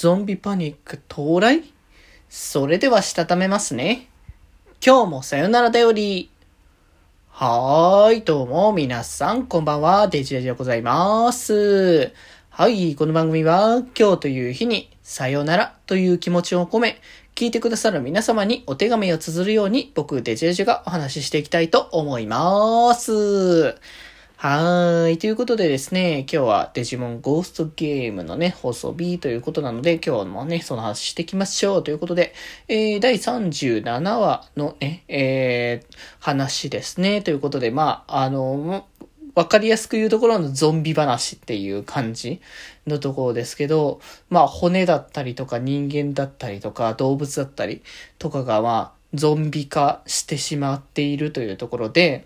ゾンビパニック到来？それではしたためますね。今日もさよならだより。はーい、どうも皆さん、こんばんは、デジデジでございます。はい、この番組は今日という日にさよならという気持ちを込め、聞いてくださる皆様にお手紙を綴るように僕デジデジがお話ししていきたいと思います。はーい。ということでですね、今日はデジモンゴーストゲームのね、放送日ということなので、今日もね、その話していきましょうということで、えー、第37話のね、えー、話ですね。ということで、まあ、あの、わかりやすく言うところのゾンビ話っていう感じのところですけど、まあ骨だったりとか人間だったりとか動物だったりとかがまあゾンビ化してしまっているというところで、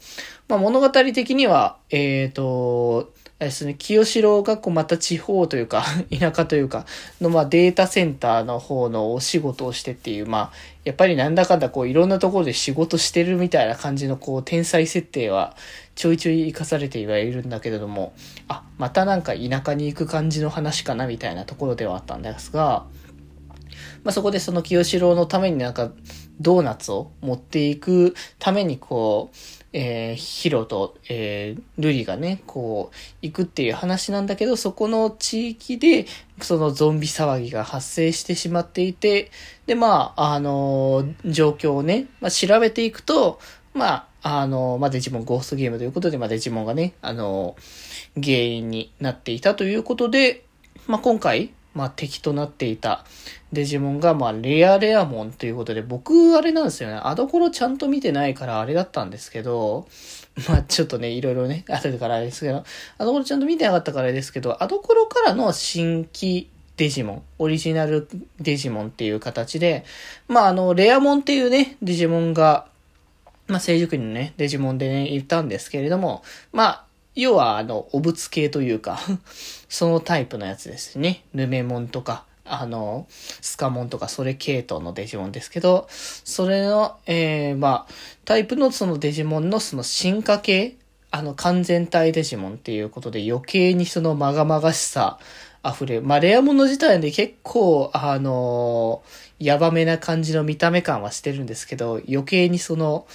まあ物語的には、えっ、と、ですね、清志郎がこうまた地方というか、田舎というか、のまあデータセンターの方のお仕事をしてっていう、まあ、やっぱりなんだかんだこういろんなところで仕事してるみたいな感じのこう天才設定はちょいちょい活かされてはいるんだけれども、あ、またなんか田舎に行く感じの話かなみたいなところではあったんですが、まあそこでその清志郎のためになんかドーナツを持っていくためにこう、えー、ヒロと、えー、ルリがね、こう、行くっていう話なんだけど、そこの地域で、そのゾンビ騒ぎが発生してしまっていて、で、まあ、あのー状況をね、まあ、調べていくと、まあ、あのまあ、デジモンゴーストゲームということで、まあ、デジモンがね、あの原因になっていたということで、まあ、今回、まあ、敵となっていたデジモンが、まあ、レアレアモンということで、僕、あれなんですよね。アドコロちゃんと見てないからあれだったんですけど、まあ、ちょっとね、いろいろね、後でからあれですけど、アドコロちゃんと見てなかったからあれですけど、アドコロからの新規デジモン、オリジナルデジモンっていう形で、まあ、あの、レアモンっていうね、デジモンが、まあ、成熟にね、デジモンでね、言ったんですけれども、まあ、要は、あの、お仏系というか、そのタイプのやつですね。ヌメモンとか、あの、スカモンとか、それ系統のデジモンですけど、それの、えー、まあ、タイプのそのデジモンのその進化系、あの、完全体デジモンっていうことで余計にそのまがまがしさ溢れる。まあ、レアモノ自体で結構、あのやばめな感じの見た目感はしてるんですけど、余計にその、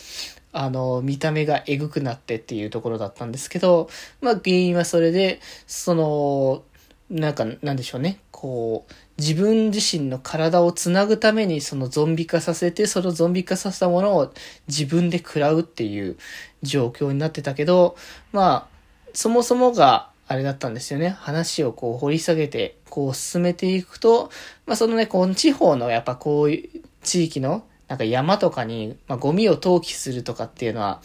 あの、見た目がエグくなってっていうところだったんですけど、まあ原因はそれで、その、なんか、なんでしょうね。こう、自分自身の体をつなぐためにそのゾンビ化させて、そのゾンビ化させたものを自分で食らうっていう状況になってたけど、まあ、そもそもがあれだったんですよね。話をこう掘り下げて、こう進めていくと、まあそのね、この地方のやっぱこういう地域のなんか山とかに、まあ、ゴミを投棄するとかっていうのは、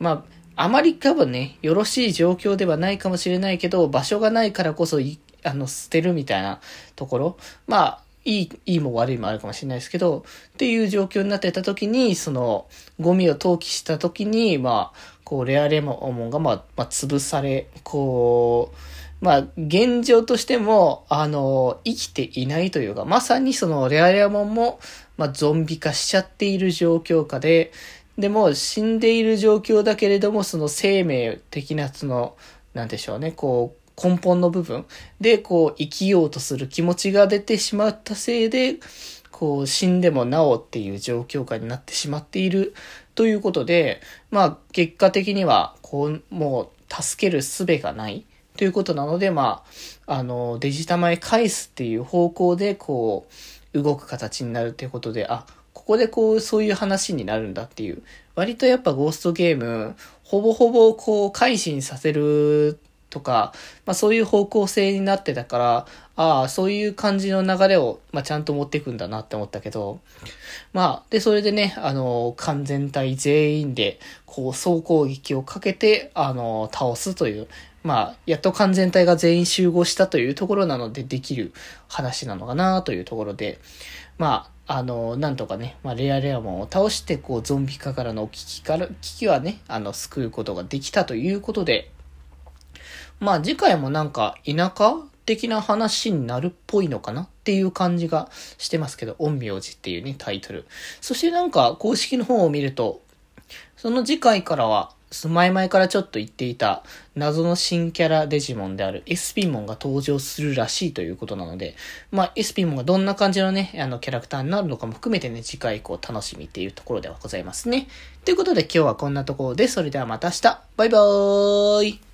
まあ、あまり多分ね、よろしい状況ではないかもしれないけど、場所がないからこそ、あの、捨てるみたいなところ。まあ、いい、いいも悪いもあるかもしれないですけど、っていう状況になってた時に、その、ゴミを投棄した時に、まあ、こう、レアレモンが、まあ、まあ、潰され、こう、まあ、現状としても、あの、生きていないというか、まさにそのレアレアモンも、まあ、ゾンビ化しちゃっている状況下で、でも死んでいる状況だけれども、その生命的な、その、なんでしょうね、こう、根本の部分で、こう、生きようとする気持ちが出てしまったせいで、こう、死んでもなおっていう状況下になってしまっているということで、まあ、結果的には、こう、もう、助ける術がない。ということなので、まあ、あの、デジタマへ返すっていう方向で、こう、動く形になるってことで、あ、ここでこう、そういう話になるんだっていう。割とやっぱゴーストゲーム、ほぼほぼこう、改心させるとか、まあそういう方向性になってたから、ああ、そういう感じの流れを、まあちゃんと持っていくんだなって思ったけど、まあ、で、それでね、あの、完全体全員で、こう、総攻撃をかけて、あの、倒すという、まあ、やっと完全体が全員集合したというところなのでできる話なのかなというところで、まあ、あの、なんとかね、まあ、レアレアモンを倒して、こう、ゾンビ化からの危機から、危機はね、あの、救うことができたということで、まあ、次回もなんか、田舎的な話になるっぽいのかなっていう感じがしてますけど、陰陽師っていうね、タイトル。そしてなんか、公式の方を見ると、その次回からは、前々からちょっと言っていた謎の新キャラデジモンであるエスピンモンが登場するらしいということなので、まあ、エスピモンがどんな感じのね、あのキャラクターになるのかも含めてね、次回以降楽しみっていうところではございますね。ということで今日はこんなところで、それではまた明日バイバーイ